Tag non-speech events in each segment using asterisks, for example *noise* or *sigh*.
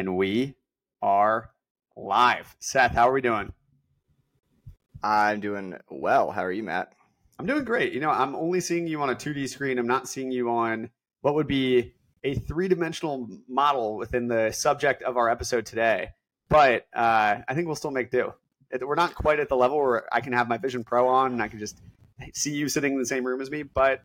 and we are live. Seth, how are we doing? I'm doing well. How are you, Matt? I'm doing great. You know, I'm only seeing you on a 2D screen. I'm not seeing you on what would be a three dimensional model within the subject of our episode today. But uh, I think we'll still make do. We're not quite at the level where I can have my Vision Pro on and I can just see you sitting in the same room as me, but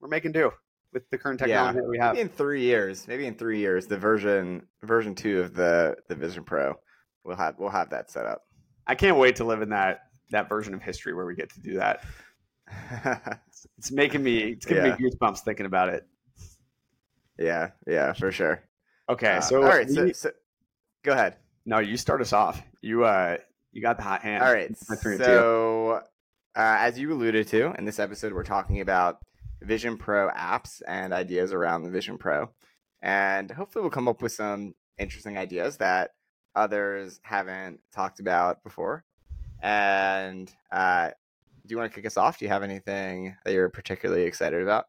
we're making do with the current technology yeah, that we have. Maybe in three years, maybe in three years, the version version two of the the Vision Pro, we'll have we'll have that set up. I can't wait to live in that that version of history where we get to do that. *laughs* it's, it's making me it's giving yeah. me goosebumps thinking about it. Yeah, yeah, for sure. Okay, uh, so all right, we, so, so, go ahead. No, you start us off. You uh, you got the hot hand. All right, so uh, as you alluded to in this episode, we're talking about Vision Pro apps and ideas around the Vision Pro. And hopefully, we'll come up with some interesting ideas that others haven't talked about before. And uh, do you want to kick us off? Do you have anything that you're particularly excited about?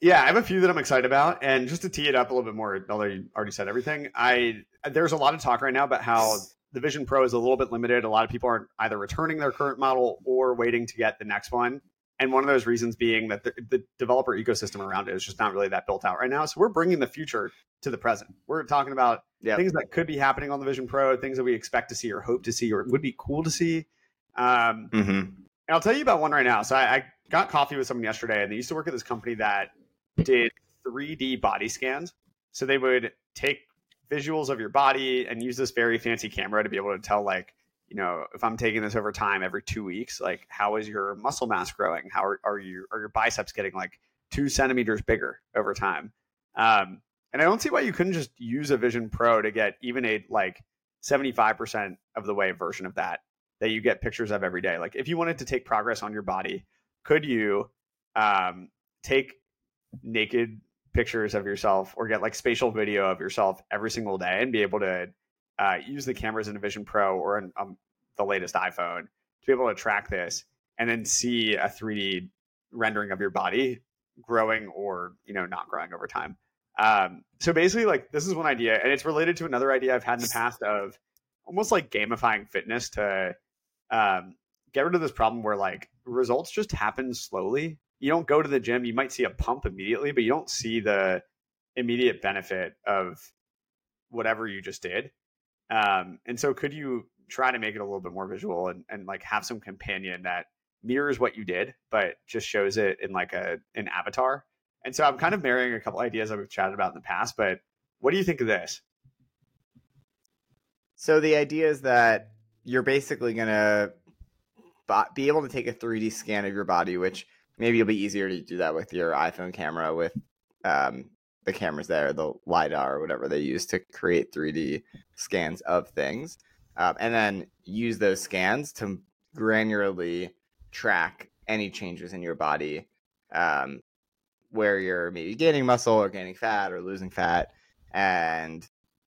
Yeah, I have a few that I'm excited about, and just to tee it up a little bit more, although you already said everything, I there's a lot of talk right now about how the Vision Pro is a little bit limited. A lot of people aren't either returning their current model or waiting to get the next one. And one of those reasons being that the, the, developer ecosystem around it is just not really that built out right now. So we're bringing the future to the present. We're talking about yep. things that could be happening on the Vision Pro, things that we expect to see or hope to see or would be cool to see. Um, mm-hmm. And I'll tell you about one right now. So I, I got coffee with someone yesterday, and they used to work at this company that did 3D body scans. So they would take visuals of your body and use this very fancy camera to be able to tell like you know if i'm taking this over time every two weeks like how is your muscle mass growing? How are, are you are your biceps getting like two centimeters bigger over time? Um, and i don't see why you couldn't just use a vision pro to get even a like 75% of the way version of that that you get pictures of every day. Like if you wanted to take progress on your body could you um, take naked pictures of yourself or get like spatial video of yourself every single day and be able to uh, use the cameras in a Vision Pro or in um, the latest iPhone to be able to track this and then see a 3D rendering of your body growing or you know not growing over time. Um, so basically, like this is one idea, and it's related to another idea I've had in the past of almost like gamifying fitness to um, get rid of this problem where like results just happen slowly you don't go to the gym, you might see a pump immediately, but you don't see the immediate benefit of whatever you just did. Um, and so could you try to make it a little bit more visual and, and like have some companion that mirrors what you did, but just shows it in like a an avatar? And so I'm kind of marrying a couple ideas that we've chatted about in the past, but what do you think of this? So the idea is that you're basically going to be able to take a 3D scan of your body, which maybe it'll be easier to do that with your iPhone camera with um, the cameras there, the lidar or whatever they use to create 3D scans of things, um, and then use those scans to granularly track any changes in your body, um, where you're maybe gaining muscle or gaining fat or losing fat, and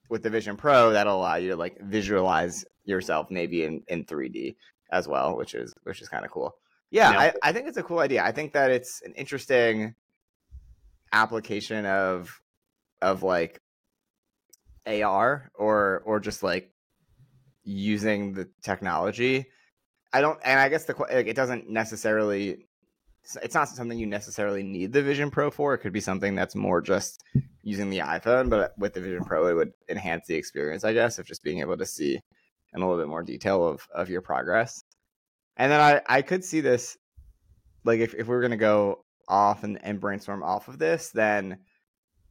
with the Vision Pro, that'll allow you to like visualize yourself maybe in, in 3D as well, which is which is kind of cool. Yeah, I, I think it's a cool idea. I think that it's an interesting application of of like AR or or just like using the technology. I don't, and I guess the like, it doesn't necessarily. It's not something you necessarily need the Vision Pro for. It could be something that's more just using the iPhone, but with the Vision Pro, it would enhance the experience, I guess, of just being able to see in a little bit more detail of of your progress. And then I, I could see this, like if, if we are going to go off and, and brainstorm off of this, then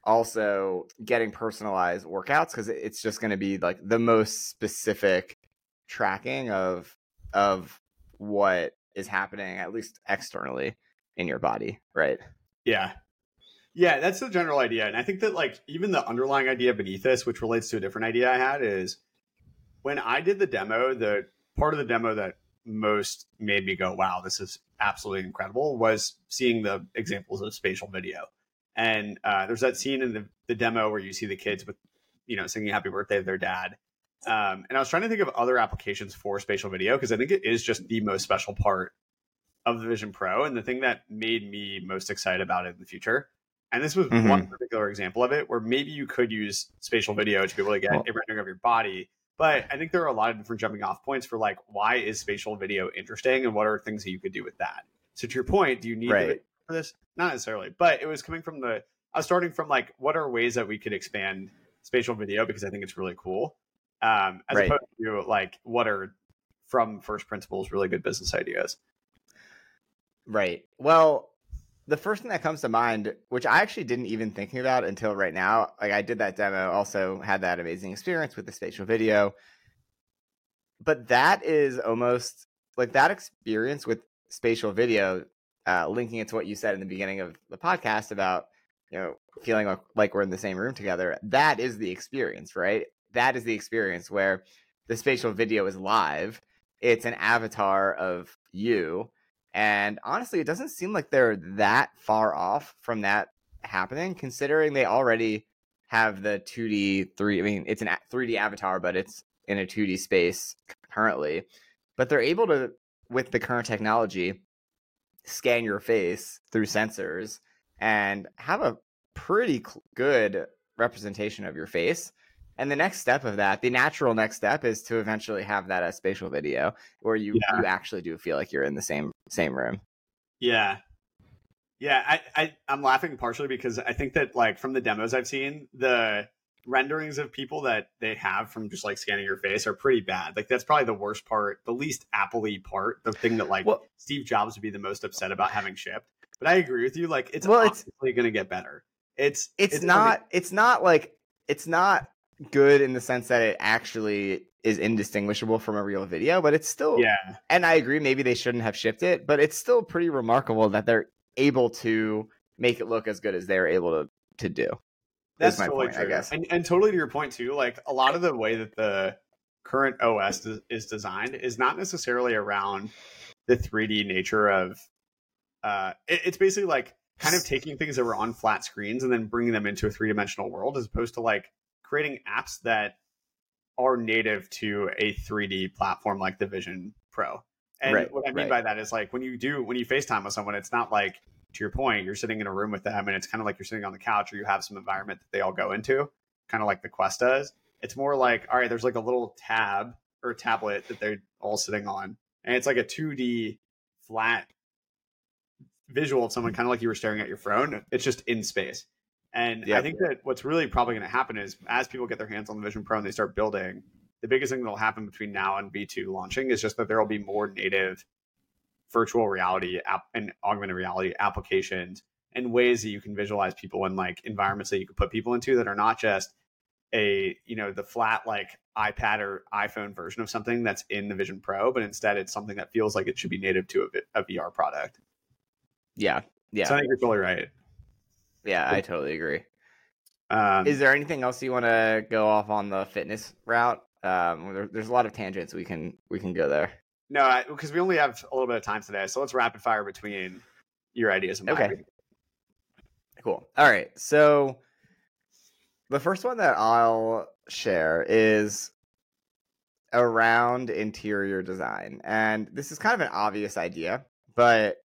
also getting personalized workouts because it's just going to be like the most specific tracking of of what is happening at least externally in your body right? Yeah. Yeah that's the general idea and i think that like even the underlying idea beneath this which relates to a different idea i had is when i did the demo the part of the demo that most made me go, wow, this is absolutely incredible was seeing the examples of spatial video. And uh, there's that scene in the, the demo where you see the kids with, you know, singing happy birthday to their dad. Um, and I was trying to think of other applications for spatial video because I think it is just the most special part of the Vision Pro and the thing that made me most excited about it in the future. And this was Mhm. one particular example of it where maybe you could use spatial video to be able to get Well- a rendering of your body. But I think there are a lot of different jumping off points for like why is spatial video interesting and what are things that you could do with that. So to your point, do you need Right. for this? Not necessarily, but it was coming from the I was starting from like what are ways that we could expand spatial video because I think it's really cool. Um, as Right. opposed to like what are from first principles really good business ideas. Right. Well, the first thing that comes to mind, which I actually didn't even thinking about until right now, like I did that demo, also had that amazing experience with the spatial video. But that is almost like that experience with spatial video, uh, linking it to what you said in the beginning of the podcast about, you know, feeling like, like we're in the same room together. That is the experience, right? That is the experience where the spatial video is live. It's an avatar of you and honestly, it doesn't seem like they're that far off from that happening, considering they already have the 2D, 3. I mean, it's an 3D avatar, but it's in a 2D space currently. But they're able to, with the current technology, scan your face through sensors and have a pretty cl- good representation of your face. And the next step of that, the natural next step, is to eventually have that as spatial video, where you Yeah. you actually do feel like you're in the same same room. Yeah. Yeah, I, I I'm laughing partially because I think that like from the demos I've seen, the renderings of people that they have from just like scanning your face are pretty bad. Like that's probably the worst part, the least Apple-y part, the thing that like Well- Steve Jobs would be the most upset about having shipped. But I agree with you, like it's Well, it's- obviously gonna get better. It's It's, not. It's not like it's not good in the sense that it actually is indistinguishable from a real video, but it's still. yeah. And I agree, maybe they shouldn't have shipped it, but it's still pretty remarkable that they're able to make it look as good as they're able to to do. That's my totally point, I guess. And, and totally to your point too, like a lot of the way that the current OS is, is designed is not necessarily around the 3D nature of. Uh, it- it's basically like kind of taking things that were on flat screens and then bringing them into a three dimensional world, as opposed to like creating apps that are native to a 3D platform like the Vision Pro. And Right, what I mean right. by that is like when you do when you FaceTime with someone, it's not like to your point, you're sitting in a room with them and it's kind of like you're sitting on the couch or you have some environment that they all go into, kind of like the Quest does. It's more like, all right, there's like a little tab or tablet that they're all sitting on. And it's like a 2D flat visual of someone kind of like you were staring at your phone. It's just in space. And I think that what's really probably going to happen is as people get their hands on the Vision Pro and they start building, the biggest thing that'll happen between now and V2 launching is just that there will be more native virtual reality app and augmented reality applications and ways that you can visualize people in like environments that you could put people into that are not just a you know the flat like iPad or iPhone version of something that's in the Vision Pro, but instead it's something that feels like it should be native to a, a VR product. Yeah, yeah, So I think you're totally right. Yeah. I totally agree. Um, Is there anything else you want to go off on the fitness route? Um, there, there's a lot of tangents we can we can go there. no, because we only have a little bit of time today, so let's rapid fire between your ideas and mine. Okay. Cool. All right. So the first one that I'll share is around interior design. And this is kind of an obvious idea, but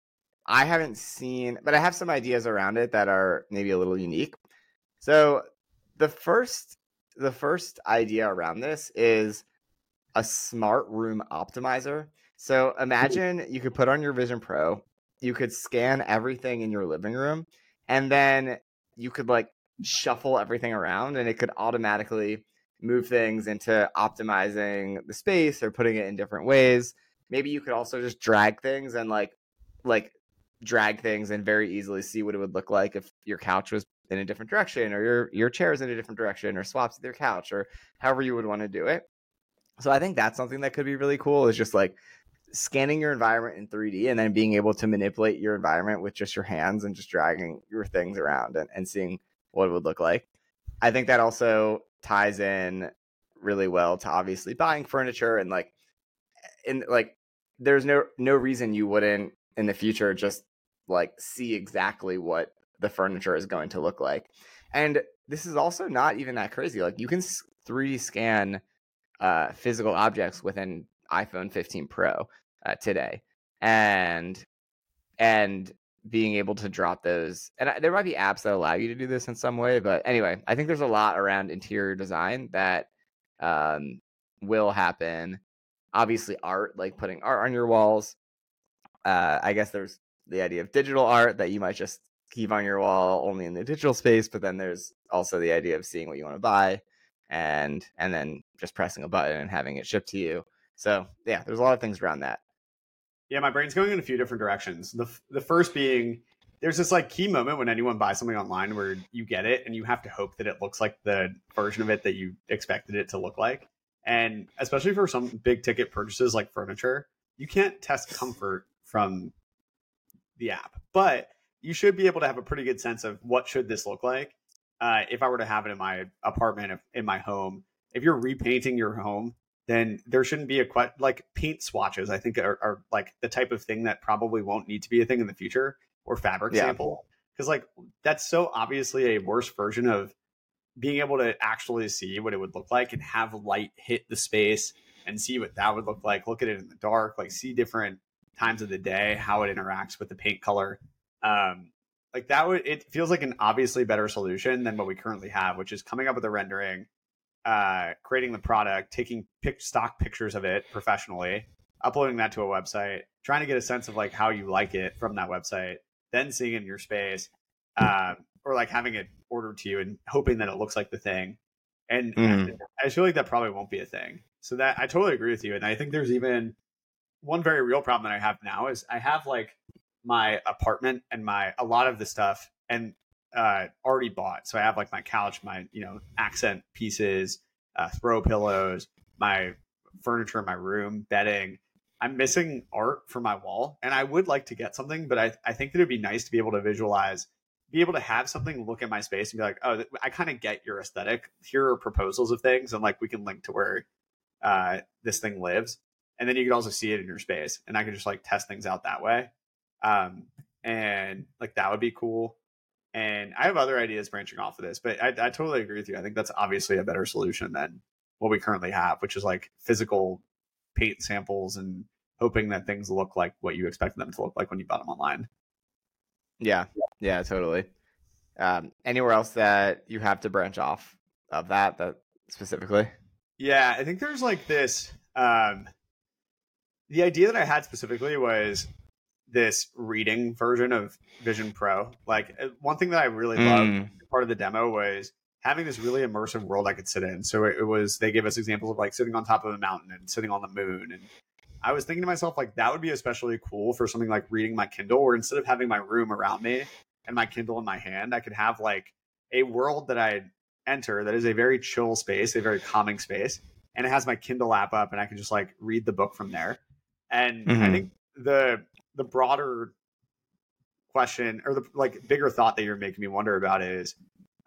I haven't seen, but I have some ideas around it that are maybe a little unique. So the first the first idea around this is a smart room optimizer. So imagine you could put on your Vision Pro, you could scan everything in your living room, and then you could like shuffle everything around and it could automatically move things into optimizing the space or putting it in different ways. Maybe you could also just drag things and like like drag things and very easily see what it would look like if your couch was in a different direction or your your chair is in a different direction or swaps with your couch or however you would want to do it. So I think that's something that could be really cool is just like scanning your environment in 3D and then being able to manipulate your environment with just your hands and just dragging your things around and, and seeing what it would look like. I think that also ties in really well to obviously buying furniture and like in like there's no no reason you wouldn't in the future just like see exactly what the furniture is going to look like. And this is also not even that crazy. Like you can 3D scan uh, physical objects with an iPhone 15 Pro uh, today, and and being able to drop those and I, there might be apps that allow you to do this in some way but anyway i think there's a lot around interior design that um, will happen obviously art like putting art on your walls uh, i guess there's the idea of digital art that you might just keep on your wall only in the digital space but then there's also the idea of seeing what you want to buy and and then just pressing a button and having it shipped to you so yeah there's a lot of things around that yeah, my brain's going in a few different directions. The the first being there's this like key moment when anyone buys something online where you get it and you have to hope that it looks like the version of it that you expected it to look like. And especially for some big ticket purchases like furniture, you can't test comfort from the app, but you should be able to have a pretty good sense of what should this look like. Uh, if I were to have it in my apartment, if, in my home, if you're repainting your home, then there shouldn't be a que- like paint swatches. I think are, are, like the type of thing that probably won't need to be a thing in the future or fabric yeah. sample because like that's so obviously a worse version of being able to actually see what it would look like and have light hit the space and see what that would look like. Look at it in the dark, like see different times of the day how it interacts with the paint color. Um, like that would it feels like an obviously better solution than what we currently have, which is coming up with a rendering uh, creating the product, taking pic- stock pictures of it professionally, uploading that to a website, trying to get a sense of like how you like it from that website, then seeing it in your space, uh, or like having it ordered to you and hoping that it looks like the thing. And mm. I feel like that probably won't be a thing. So that I totally agree with you. And I think there's even one very real problem that I have now is I have like my apartment and my a lot of the stuff and uh, already bought. So I have like my couch, my you know accent pieces, uh, throw pillows, my furniture in my room, bedding. I'm missing art for my wall, and I would like to get something, but I I think that it'd be nice to be able to visualize, be able to have something look at my space and be like, oh, I kind of get your aesthetic. Here are proposals of things, and like we can link to where uh, this thing lives, and then you could also see it in your space, and I could just like test things out that way. Um, and like that would be cool. And I have other ideas branching off of this, but I, I totally agree with you. I think that's obviously a better solution than what we currently have, which is like physical paint samples and hoping that things look like what you expect them to look like when you bought them online. Yeah, yeah, totally. Um, anywhere else that you have to branch off of that, that specifically? Yeah, I think there's like this. Um, the idea that I had specifically was this reading version of Vision Pro. Like uh, one thing that I really mm. loved part of the demo was having this really immersive world I could sit in. So it, it, was they gave us examples of like sitting on top of a mountain and sitting on the moon and I was thinking to myself like that would be especially cool for something like reading my Kindle where instead of having my room around me and my Kindle in my hand, I could have like a world that I enter that is a very chill space, a very calming space, and it has my Kindle app up and I can just like read the book from there. And mm-hmm. I think the the broader question or the like bigger thought that you're making me wonder about is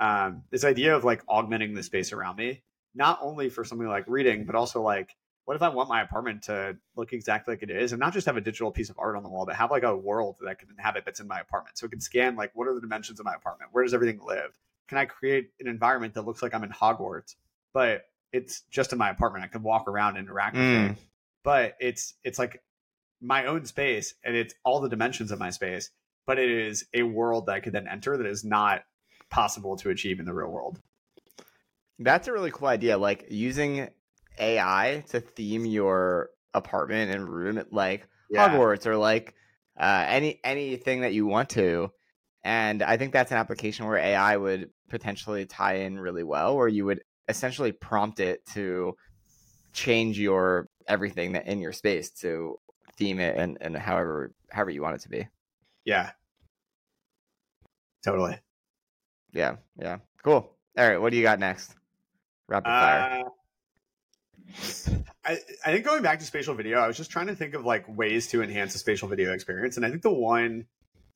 um, this idea of like augmenting the space around me, not only for something like reading, but also like what if I want my apartment to look exactly like it is and not just have a digital piece of art on the wall, but have like a world that I can inhabit that's in my apartment. So it can scan like what are the dimensions of my apartment? Where does everything live? Can I create an environment that looks like I'm in Hogwarts, but it's just in my apartment? I can walk around and interact with mm. it. But it's it's like my own space and it's all the dimensions of my space, but it is a world that I could then enter that is not possible to achieve in the real world. That's a really cool idea. Like using AI to theme your apartment and room like yeah. Hogwarts or like uh, any anything that you want to. And I think that's an application where AI would potentially tie in really well, where you would essentially prompt it to change your everything that in your space to theme it and, and however however you want it to be. Yeah. Totally. Yeah, yeah. Cool. All right, what do you got next? Rapid fire. Uh, I, I think going back to spatial video, I was just trying to think of like ways to enhance the spatial video experience. And I think the one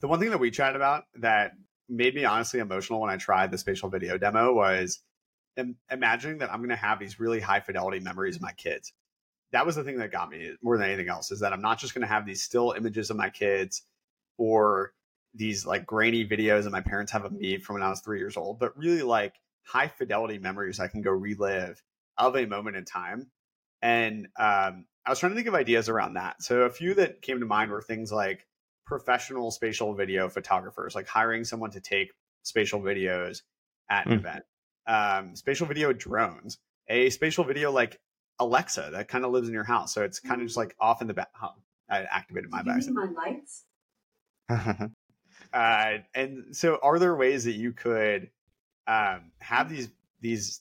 the one thing that we chatted about that made me honestly emotional when I tried the spatial video demo was imagining that I'm going to have these really high fidelity memories of my kids that was the thing that got me more than anything else is that I'm not just going to have these still images of my kids or these like grainy videos that my parents have of me from when I was three years old, but really like high fidelity memories I can go relive of a moment in time. And um, I was trying to think of ideas around that. So a few that came to mind were things like professional spatial video photographers, like hiring someone to take spatial videos at an Mm. event. Um, spatial video drones, a spatial video like Alexa that kind of lives in your house, so it's kind of just like off in the back. Oh, I activated my back. my lights? *laughs* Uh, and so, are there ways that you could um, have these these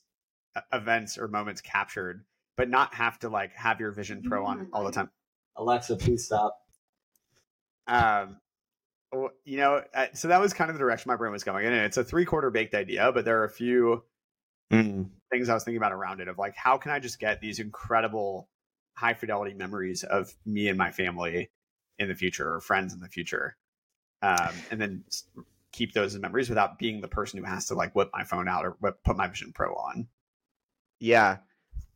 uh, events or moments captured, but not have to like have your Vision Pro on all the time? Alexa, please stop. Um, well, you know, uh, so that was kind of the direction my brain was going in, and it's a three quarter baked idea, but there are a few Mm. things I was thinking about around it of like how can I just get these incredible high fidelity memories of me and my family in the future or friends in the future, um, and then keep those as memories without being the person who has to like whip my phone out or whip, put my Vision Pro on. Yeah.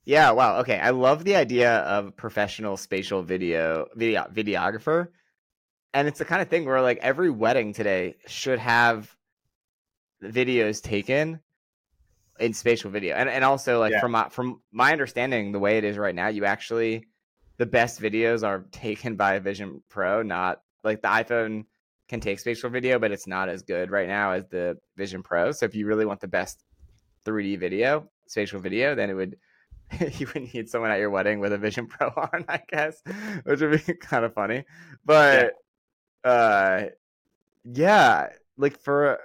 Yeah, wow. Okay. I love the idea of professional spatial video video videographer. And it's the kind of thing where like every wedding today should have videos taken in spatial video. And and also like Yeah. from my from my understanding the way it is right now, you actually the best videos are *laughs* taken by Vision Pro, not like the iPhone can take spatial video, but it's not as good right now as the Vision Pro. So if you really want the best 3D video, spatial video, then it would *laughs* you would need someone at your wedding with a Vision Pro *laughs* on, I guess, which would be kind of funny. But uh yeah, like for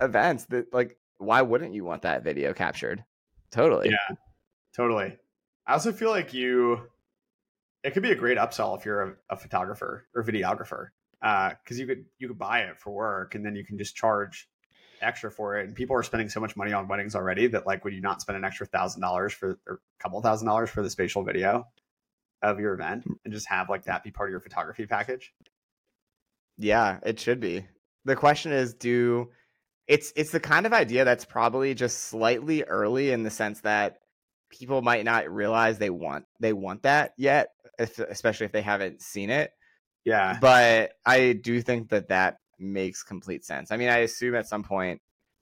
events that like why wouldn't you want that video captured? Totally. Yeah. Totally. I also feel like you, it could be a great upsell if you're a, a photographer or videographer, Uh, because you could you could buy it for work and then you can just charge extra for it. And people are spending so much money on weddings already that like, would you not spend an extra thousand dollars for or a couple thousand dollars for the spatial video of your event and just have like that be part of your photography package? Yeah, it should be. The question is do it's it's the kind of idea that's probably just slightly early in the sense that people might not realize they want they want that yet, if, especially if they haven't seen it. Yeah. But I do think that that makes complete sense. I mean, I assume at some point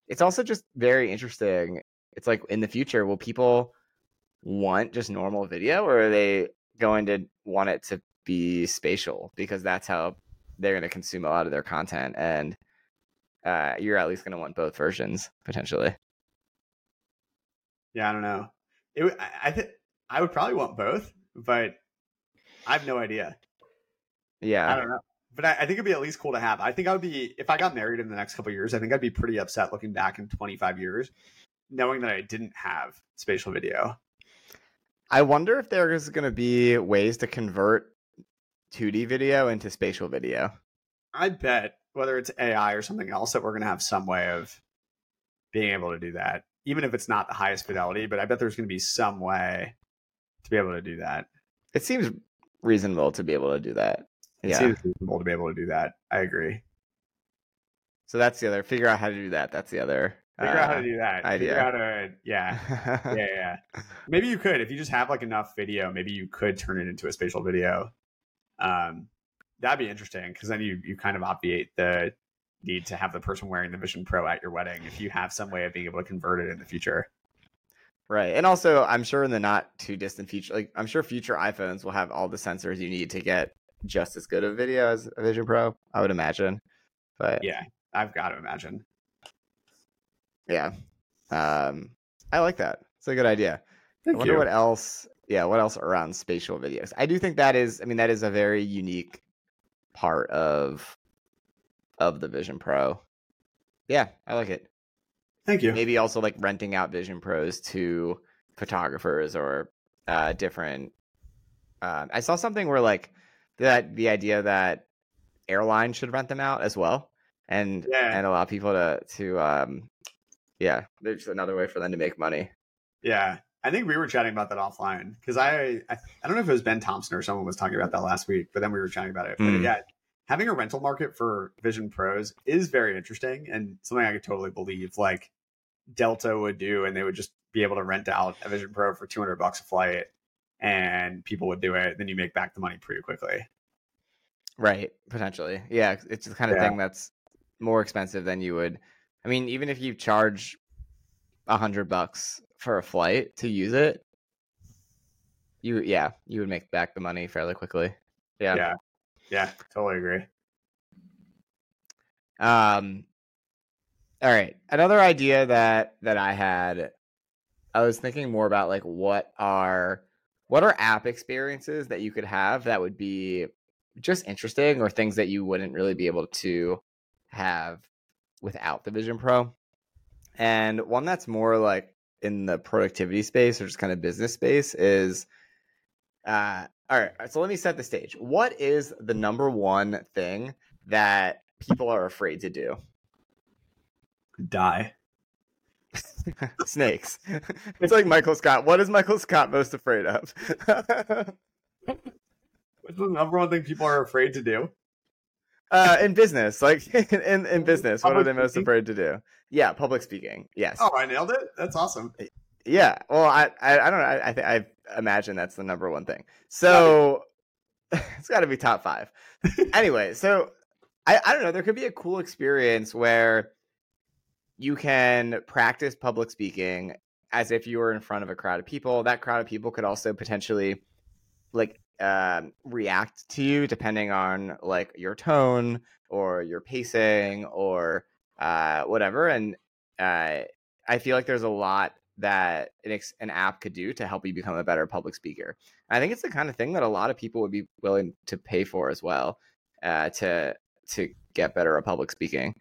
it's also just very interesting. It's like in the future, will people want just normal video or are they going to want it to be spatial because that's how they're going to consume a lot of their content and uh, you're at least going to want both versions potentially. Yeah. I don't know. It, I, I think I would probably want both, but I have no idea. Yeah. I don't know. But I, I think it'd be at least cool to have. I think I would be if I got married in the next couple of years. I think I'd be pretty upset looking back in 25 years, knowing that I didn't have spatial video. I wonder if there's going to be ways to convert 2D video into spatial video. I bet whether it's AI or something else that we're going to have some way of being able to do that, even if it's not the highest fidelity. But I bet there's going to be some way to be able to do that. It seems reasonable to be able to do that. It Yeah. seems reasonable to be able to do that. I agree. So that's the other. Figure out how to do that. That's the other. Figure out how uh, to do that. idea. Figure out a *laughs* yeah. yeah, yeah. Maybe you could if you just have like enough video. Maybe you could turn it into a spatial video. Um, that'd be interesting because then you you kind of obviate the need to have the person wearing the Vision Pro at your wedding if you have some way of being able to convert it in the future. Right. And also, I'm sure in the not too distant future, like I'm sure future iPhones will have all the sensors you need to get just as good of video as a Vision Pro. I would imagine. But Yeah, I've got to imagine. yeah, um, I like that. It's a good idea. Thank I wonder you. what else. Yeah, what else around spatial videos? I do think that is. I mean, that is a very unique part of of the Vision Pro. Yeah, I like it. Thank you. maybe also like renting out vision pros to photographers or uh different um i saw something where like that the idea that airlines should rent them out as well and Yeah. and allow people to to um yeah there's another way for them to make money Yeah, I think we were chatting about that offline because I, I I don't know if it was Ben Thompson or someone was talking about that last week, but then we were chatting about it. But Mm. yeah, having a rental market for Vision Pros is very interesting and something I could totally believe like Delta would do, and they would just be able to rent out a Vision Pro for two hundred bucks a flight, and people would do it. Then you make back the money pretty quickly. right potentially yeah it's the kind of Yeah. thing that's more expensive than you would i mean even if you charge a hundred bucks for a flight to use it you yeah you would make back the money fairly quickly yeah yeah, yeah totally agree. Um, all right. Another idea that that I had, I was thinking more about like what are what are app experiences that you could have that would be just interesting or things that you wouldn't really be able to have without the Vision Pro. And one that's more like in the productivity space or just kind of business space is uh all right, so let me set the stage. What is the number one thing that people are afraid to do? Die. *laughs* Snakes. *laughs* it's like Michael Scott. What is Michael Scott most afraid of? *laughs* What's the number one thing people are afraid to do? Uh, in business, like *laughs* in in business, what are they most speaking? afraid to do? Yeah, public speaking. Yes. Oh, I nailed it. That's awesome. Yeah. Well, I I, I don't know. I I, th- I imagine that's the number one thing. So *laughs* it's got to be top five. anyway, so I I don't know. There could be a cool experience where you can practice public speaking as if you were in front of a crowd of people. That crowd of people could also potentially like um, react to you depending on like your tone or your pacing or uh, whatever. And uh, I feel like there's a lot that an, ex- an app could do to help you become a better public speaker. I think it's the kind of thing that a lot of people would be willing to pay for as well uh, to to get better at public speaking.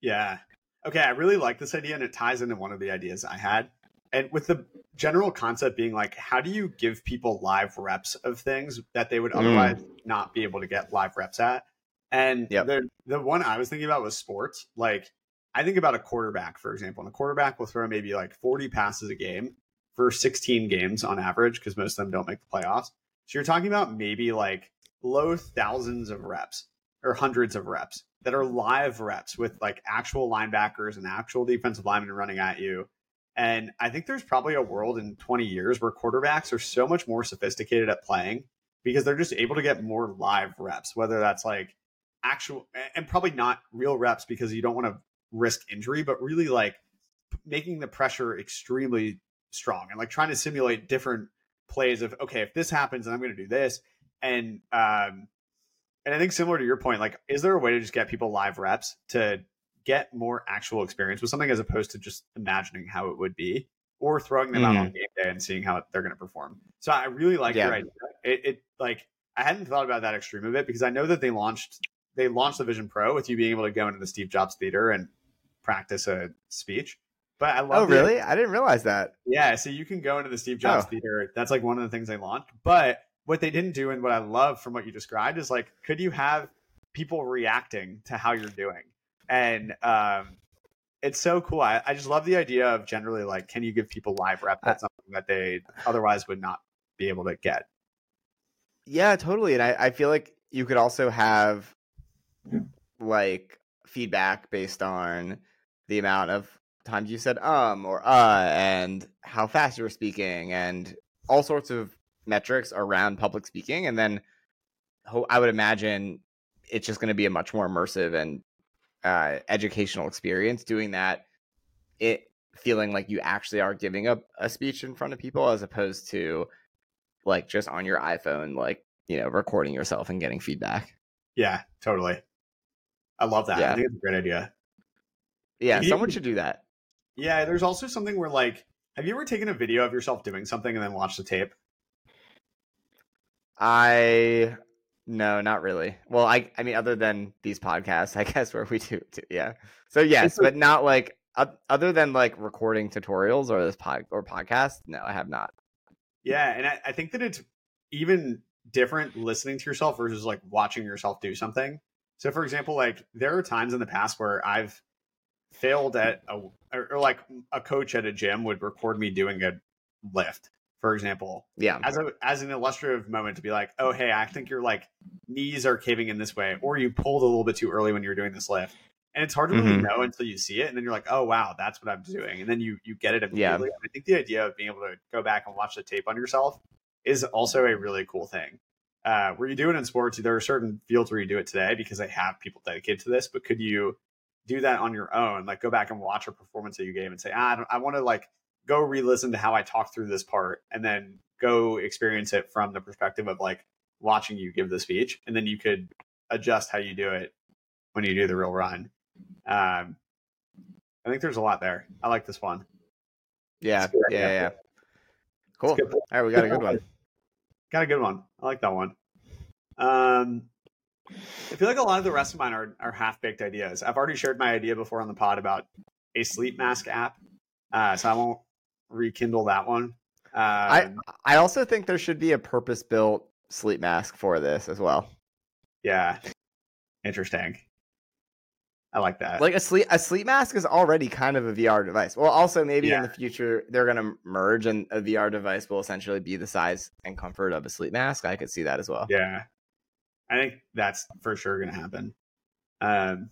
Yeah. Okay, I really like this idea, and it ties into one of the ideas I had. And with the general concept being like, how do you give people live reps of things that they would Mm. otherwise not be able to get live reps at? And Yep. the the one I was thinking about was sports. Like, I think about a quarterback, for example, and a quarterback will throw maybe like 40 passes a game for 16 games on average, because most of them don't make the playoffs. So you're talking about maybe like low thousands of reps or hundreds of reps that are live reps with like actual linebackers and actual defensive linemen running at you. And I think there's probably a world in 20 years where quarterbacks are so much more sophisticated at playing because they're just able to get more live reps, whether that's like actual and probably not real reps because you don't want to risk injury, but really like making the pressure extremely strong and like trying to simulate different plays of okay, if this happens, I'm going to do this. And um, and I think similar to your point, like, is there a way to just get people live reps to get more actual experience with something as opposed to just imagining how it would be or throwing them out on mm-hmm. game day and seeing how they're going to perform? So I really like Yeah. your idea. It, it like I hadn't thought about that extreme of it because I know that they launched they launched the Vision Pro with you being able to go into the Steve Jobs Theater and practice a speech. But I oh, love Oh, the- really? I didn't realize that. yeah, so you can go into the Steve Jobs Oh. Theater. That's like one of the things they launched. But what they didn't do, and what I love from what you described, is like, could you have people reacting to how you're doing? And um, it's so cool. I, I just love the idea of generally like, can you give people live rep? That's something that they otherwise would not be able to get. Yeah, totally. And I, I feel like you could also have like feedback based on the amount of times you said um or uh and how fast you were speaking and all sorts of metrics around public speaking. And then I would imagine it's just going to be a much more immersive and uh, educational experience doing that. It feeling like you actually are giving a, a speech in front of people as opposed to like just on your iPhone, like, you know, recording yourself and getting feedback. Yeah, totally. I love that. Yeah. I think it's a great idea. Yeah, You- someone should do that. Yeah, there's also something where like, have you ever taken a video of yourself doing something and then watched the tape? I no, not really. Well, I I mean, other than these podcasts, *laughs* I guess where we do, do yeah. So yes, but not like oth- other than like recording tutorials or this pod or podcast. No, I have not. Yeah, and I, I think that it's even different listening to yourself versus like watching yourself do something. So, for example, like there are times in the past where I've failed at a or, or like a coach at a gym would record me doing a lift, for example, Yeah, as a as an illustrative moment to be like, oh hey, I think your like knees are caving in this way, or you pulled a little bit too early when you were doing this lift. And it's hard to really Mhm. know until you see it, and then you're like, "Oh wow, that's what I'm doing," and then you you get it Yeah. immediately. And I think the idea of being able to go back and watch the tape on yourself is also a really cool thing. Uh, where you do it in sports, there are certain fields where you do it today because they have people dedicated to this. But could you do that on your own? Like go back and watch a performance that you gave and say, ah, I, I want to like go re-listen to how I talked through this part, and then go experience it from the perspective of like watching you give the speech, and then you could adjust how you do it when you do the real run. Um, I think there's a lot there. I like this one. Yeah, It's yeah, yeah. Cool. All right, we got a good one. Got a good one. I like that one. Um, I feel like a lot of the rest of mine are, are half baked ideas. I've already shared my idea before on the pod about a sleep mask app, uh, so I won't rekindle that one. Uh, I I also think there should be a purpose built sleep mask for this as well. yeah, interesting. I like that. Like a sleep a sleep mask is already kind of a VR device. Well, also maybe in the future they're gonna merge and a VR device will essentially be the size and comfort of a sleep mask. I could see that as well. Yeah, I think that's for sure going to happen. Um,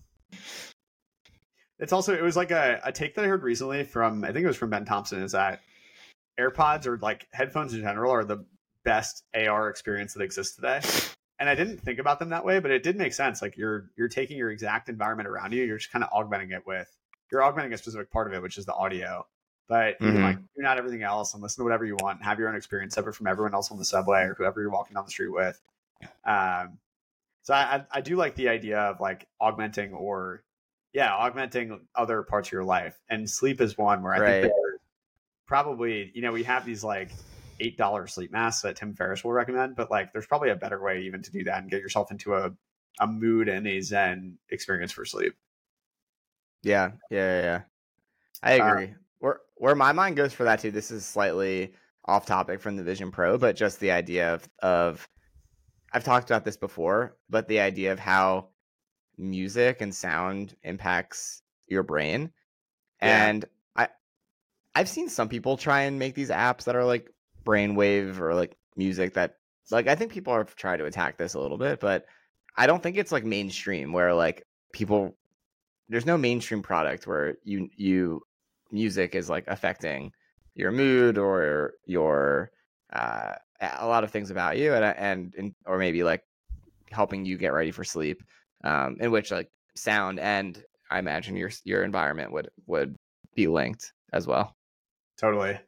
it's also it was like a, a take that I heard recently from I think it was from Ben Thompson is that AirPods or like headphones in general are the best AR experience that exists today. And I didn't think about them that way, but it did make sense. Like you're you're taking your exact environment around you, you're just kind of augmenting it with you're augmenting a specific part of it, which is the audio. But you can Mhm. like tune out everything else and listen to whatever you want and have your own experience separate from everyone else on the subway or whoever you're walking down the street with. Um, so I, I do like the idea of like augmenting or yeah, augmenting other parts of your life. And sleep is one where I Right. think probably, you know, we have these like eight dollar sleep masks that Tim Ferriss will recommend, but like there's probably a better way even to do that and get yourself into a, a mood and a zen experience for sleep. Yeah, yeah, yeah. I Uh, agree. where where my mind goes for that too. This is slightly off topic from the Vision Pro, but just the idea of of I've talked about this before, but the idea of how music and sound impacts your brain, Yeah. and I I've seen some people try and make these apps that are like brainwave or like music that like I think people have tried to attack this a little bit, but I don't think it's like mainstream where like people there's no mainstream product where you you music is like affecting your mood or your uh a lot of things about you and and, and or maybe like helping you get ready for sleep um in which like sound and I imagine your your environment would would be linked as well. Totally.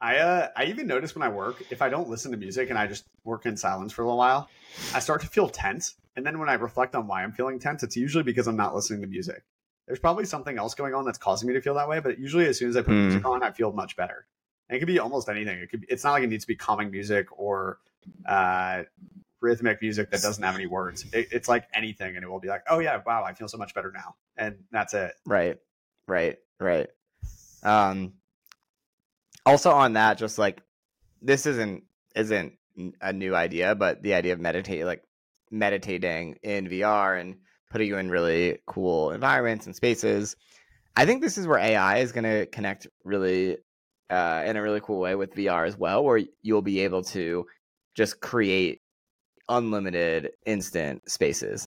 I uh I even notice when I work, if I don't listen to music and I just work in silence for a little while, I start to feel tense. And then when I reflect on why I'm feeling tense, it's usually because I'm not listening to music. There's probably something else going on that's causing me to feel that way, but usually as soon as I put Hmm. music on, I feel much better. And it could be almost anything. It could be, it's not like it needs to be calming music or uh rhythmic music that doesn't have any words. It, it's like anything and it will be like, "Oh yeah, wow, I feel so much better now." And that's it. Right. Right. Right. Um also on that just like this isn't isn't a new idea, but the idea of meditate like meditating in VR and putting you in really cool environments and spaces. I think this is where AI is going to connect really uh, in a really cool way with VR as well, where you'll be able to just create unlimited instant spaces.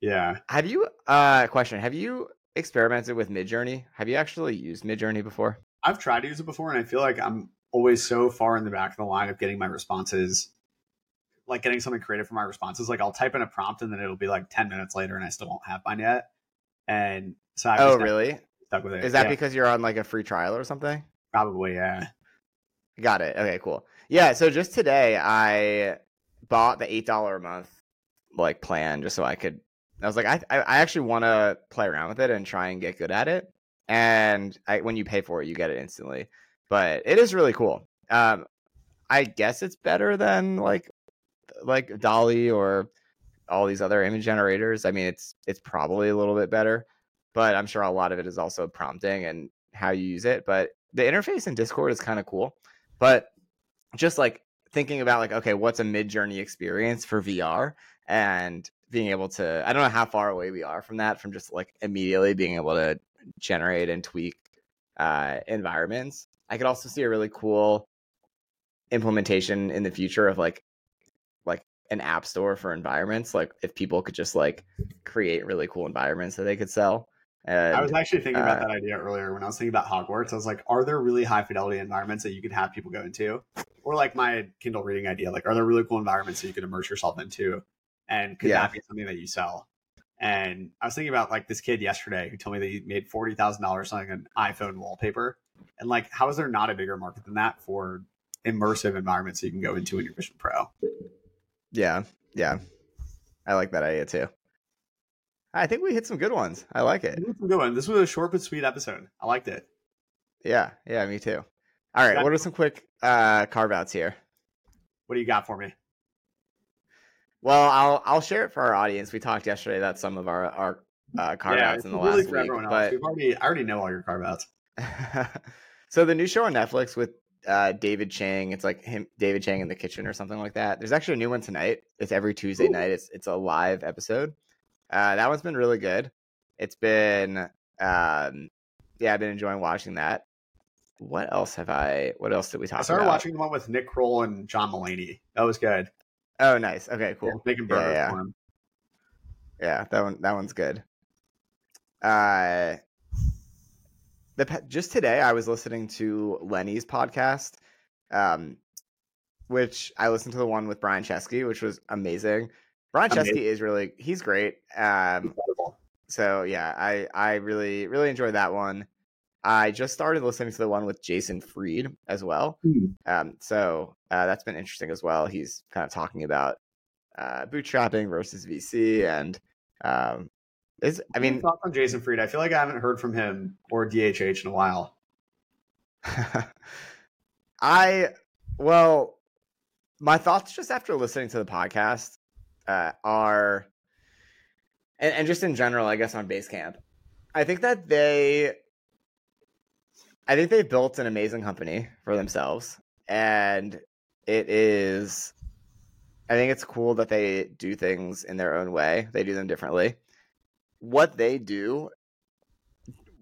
Yeah. Have you uh question, have you experimented with Midjourney? Have you actually used Midjourney before? I've tried to use it before, and I feel like I'm always so far in the back of the line of getting my responses, like getting something creative for my responses. Like I'll type in a prompt, and then it'll be like ten minutes later, and I still won't have mine yet. And so I've oh, really? stuck with it. Is that Yeah, because you're on like a free trial or something? probably yeah? Got it. Okay, cool. Yeah, so just today I bought the $8 a month like plan just so I could I was like I I I actually want to play around with it and try and get good at it. And I, when you pay for it, you get it instantly. But it is really cool. Um I guess it's better than like like DALL-E or all these other image generators. I mean, it's it's probably a little bit better, but I'm sure a lot of it is also prompting and how you use it. But the interface in Discord is kind of cool. But just like thinking about like, okay, what's a Midjourney experience for VR and being able to I don't know how far away we are from that, from just like immediately being able to generate and tweak uh environments. I could also see a really cool implementation in the future of like like an app store for environments like if people could just like create really cool environments that they could sell and I was actually thinking about uh, that idea earlier when I was thinking about Hogwarts. I was like, are there really high fidelity environments that you could have people go into? Or like my Kindle reading idea, like, are there really cool environments that you could immerse yourself into? And could Yeah. that be something that you sell? And I was thinking about like this kid yesterday who told me that he made forty thousand dollars selling an iPhone wallpaper. And like, how is there not a bigger market than that for immersive environments that you can go into in your Vision Pro? yeah yeah i like that idea too I think we hit some good ones. I like it. This was a good one. This was a short but sweet episode. I liked it. Yeah, yeah, me too. All right, Got- what are some quick uh, carve outs here? What do you got for me? Well, I'll I'll share it for our audience. We talked yesterday about some of our our uh, carve outs in the really last for week, everyone else. but We've already, I already know all your carve outs. *laughs* so the new show on Netflix with uh, David Chang, it's like him, David Chang in the kitchen or something like that. There's actually a new one tonight. It's every Tuesday Ooh. night. It's it's a live episode. Uh, that one's been really good. It's been, um, yeah, I've been enjoying watching that. What else have I? What else did we talk about? I started about? watching the one with Nick Kroll and John Mulaney. That was good. Oh, nice. Okay, cool. Yeah, making Yeah, burgers yeah. him. Yeah, that one that one's good. Uh the just today I was listening to Lenny's podcast um which I listened to the one with Brian Chesky which was amazing. Brian Amazing. Chesky is really he's great. Um so yeah, I I really really enjoyed that one. I just started listening to the one with Jason Fried as well. Um, so uh, that's been interesting as well. He's kind of talking about uh, bootstrapping versus VC, and um, is I mean, thoughts on Jason Fried. I feel like I haven't heard from him or DHH in a while. *laughs* I well, my thoughts just after listening to the podcast uh, are, and, and just in general, I guess on Basecamp, I think that they, I think they built an amazing company for themselves, and it is, I think it's cool that they do things in their own way. They do them differently. What they do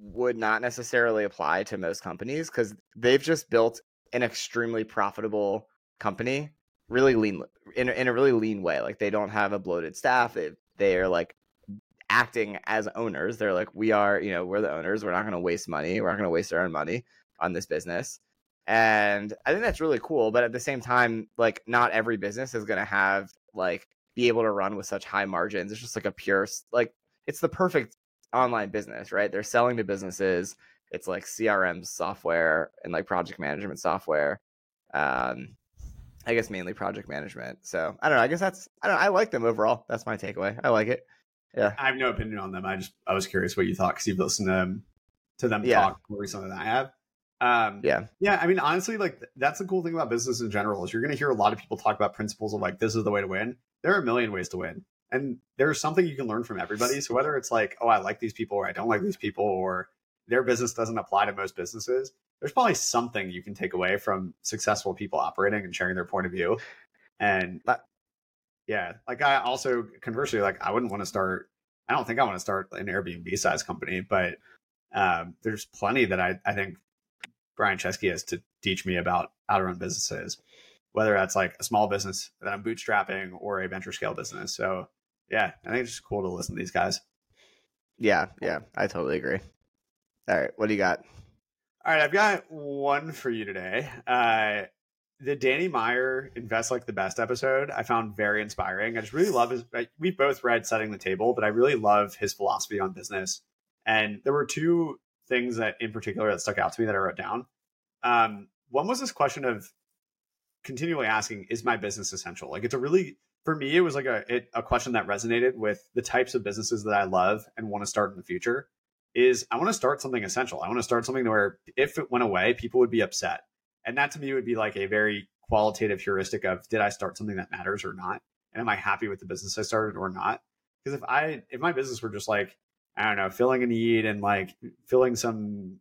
would not necessarily apply to most companies because they've just built an extremely profitable company really lean in, a- in a really lean way like they don't have a bloated staff they, they are like acting as owners they're like we are you know we're the owners we're not going to waste money we're not going to waste our own money on this business. And i think that's really cool but at the same time like not every business is going to have like be able to run with such high margins it's just like a pure like it's the perfect online business right? They're selling to businesses it's like crm software and like project management software um i guess mainly project management so i don't know i guess that's i don't know, i like them overall that's my takeaway i like it yeah I have no opinion on them. I just I was curious what you thought because you've listened to them to them Yeah. talk more recently than I have. Um, yeah Yeah, I mean, honestly, like that's the cool thing about business in general is you're going to hear a lot of people talk about principles of like this is the way to win. There are a million ways to win, and there's something you can learn from everybody. So whether it's like, oh, I like these people or I don't like these people, or their business doesn't apply to most businesses, there's probably something you can take away from successful people operating and sharing their point of view. And But- yeah, like I also conversely, like I wouldn't want to start. I don't think I want to start an Airbnb size company, but um, there's plenty that I, I think Brian Chesky has to teach me about how to run businesses, whether that's like a small business that I'm bootstrapping or a venture scale business. So yeah, I think it's just cool to listen to these guys. yeah yeah i totally agree all right what do you got All right, I've got one for you today. Uh, the Danny Meyer Invest Like the Best episode I found very inspiring. I just really love his. We both read Setting the Table, but I really love his philosophy on business. And there were two things that in particular that stuck out to me that I wrote down. Um, one was this question of continually asking, "Is my business essential?" Like it's a really for me, it was like a it, a question that resonated with the types of businesses that I love and want to start in the future is I want to start something essential. I want to start something where if it went away, people would be upset. And that to me would be like a very qualitative heuristic of did I start something that matters or not? And am I happy with the business I started or not? Because if I if my business were just like, I don't know, filling a need and like filling some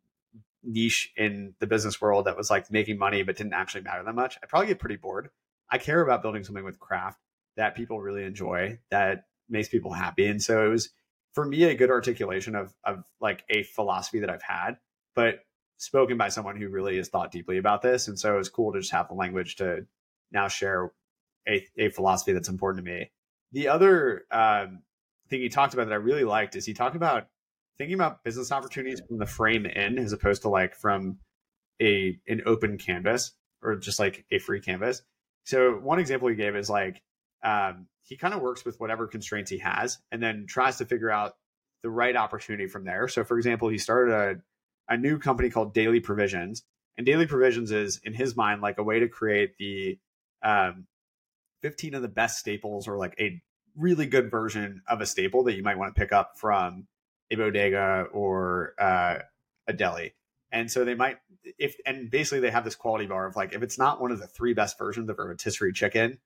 niche in the business world that was like making money but didn't actually matter that much, I'd probably get pretty bored. I care about building something with craft that people really enjoy, that makes people happy. And so it was for me a good articulation of of like a philosophy that I've had, but spoken by someone who really has thought deeply about this. And so it was cool to just have the language to now share a, a philosophy that's important to me. The other um, thing he talked about that I really liked is he talked about thinking about business opportunities from the frame in as opposed to like from a an open canvas or just like a free canvas. So one example he gave is like um, he kind of works with whatever constraints he has and then tries to figure out the right opportunity from there. So for example, he started a, a new company called Daily Provisions. And Daily Provisions is in his mind like a way to create the um, 15 of the best staples or like a really good version of a staple that you might want to pick up from a bodega or uh, a deli. And so they might, if and basically they have this quality bar of like, if it's not one of the three best versions of a rotisserie chicken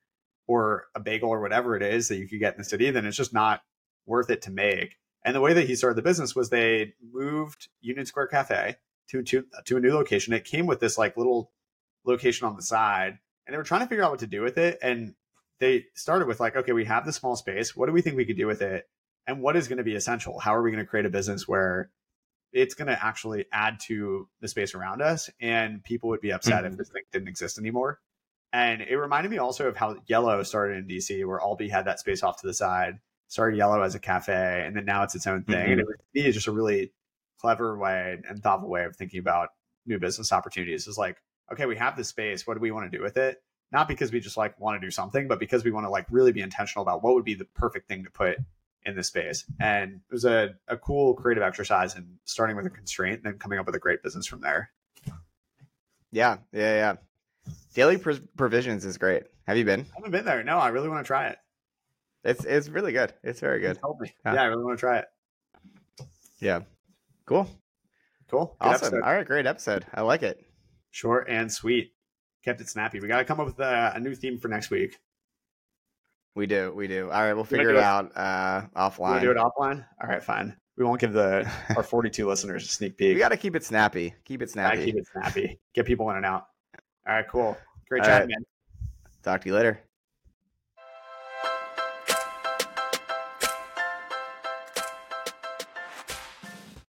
or a bagel or whatever it is that you could get in the city, then it's just not worth it to make. And the way that he started the business was they moved Union Square Cafe to, to, to a new location. It came with this like little location on the side and they were trying to figure out what to do with it. And they started with like, okay, we have the small space. What do we think we could do with it? And what is going to be essential? How are we going to create a business where it's going to actually add to the space around us and people would be upset mm-hmm. if this thing didn't exist anymore? And it reminded me also of how Yellow started in DC, where Albi had that space off to the side, started Yellow as a cafe, and then now it's its own thing. Mm-hmm. And it was me just a really clever way and thoughtful way of thinking about new business opportunities. Is like, okay, we have this space. What do we want to do with it? Not because we just like want to do something, but because we want to like really be intentional about what would be the perfect thing to put in this space. And it was a, a cool creative exercise and starting with a constraint and then coming up with a great business from there. Yeah, yeah, yeah. Daily Provisions is great. Have you been? I haven't been there. No, I really want to try it. It's it's really good. It's very good. Yeah. yeah, I really want to try it. Yeah. Cool. Cool. Good awesome. Episode. All right, great episode. I like it. Short and sweet. Kept it snappy. We got to come up with a, a, new theme for next week. We do. We do. All right, we'll figure it, it, out uh, offline. We do it offline. All right, fine. We won't give the our 42 listeners a sneak peek. We got to keep it snappy. Keep it snappy. keep it snappy. Get people in and out. All right, cool. Great chat, right. man. Talk to you later.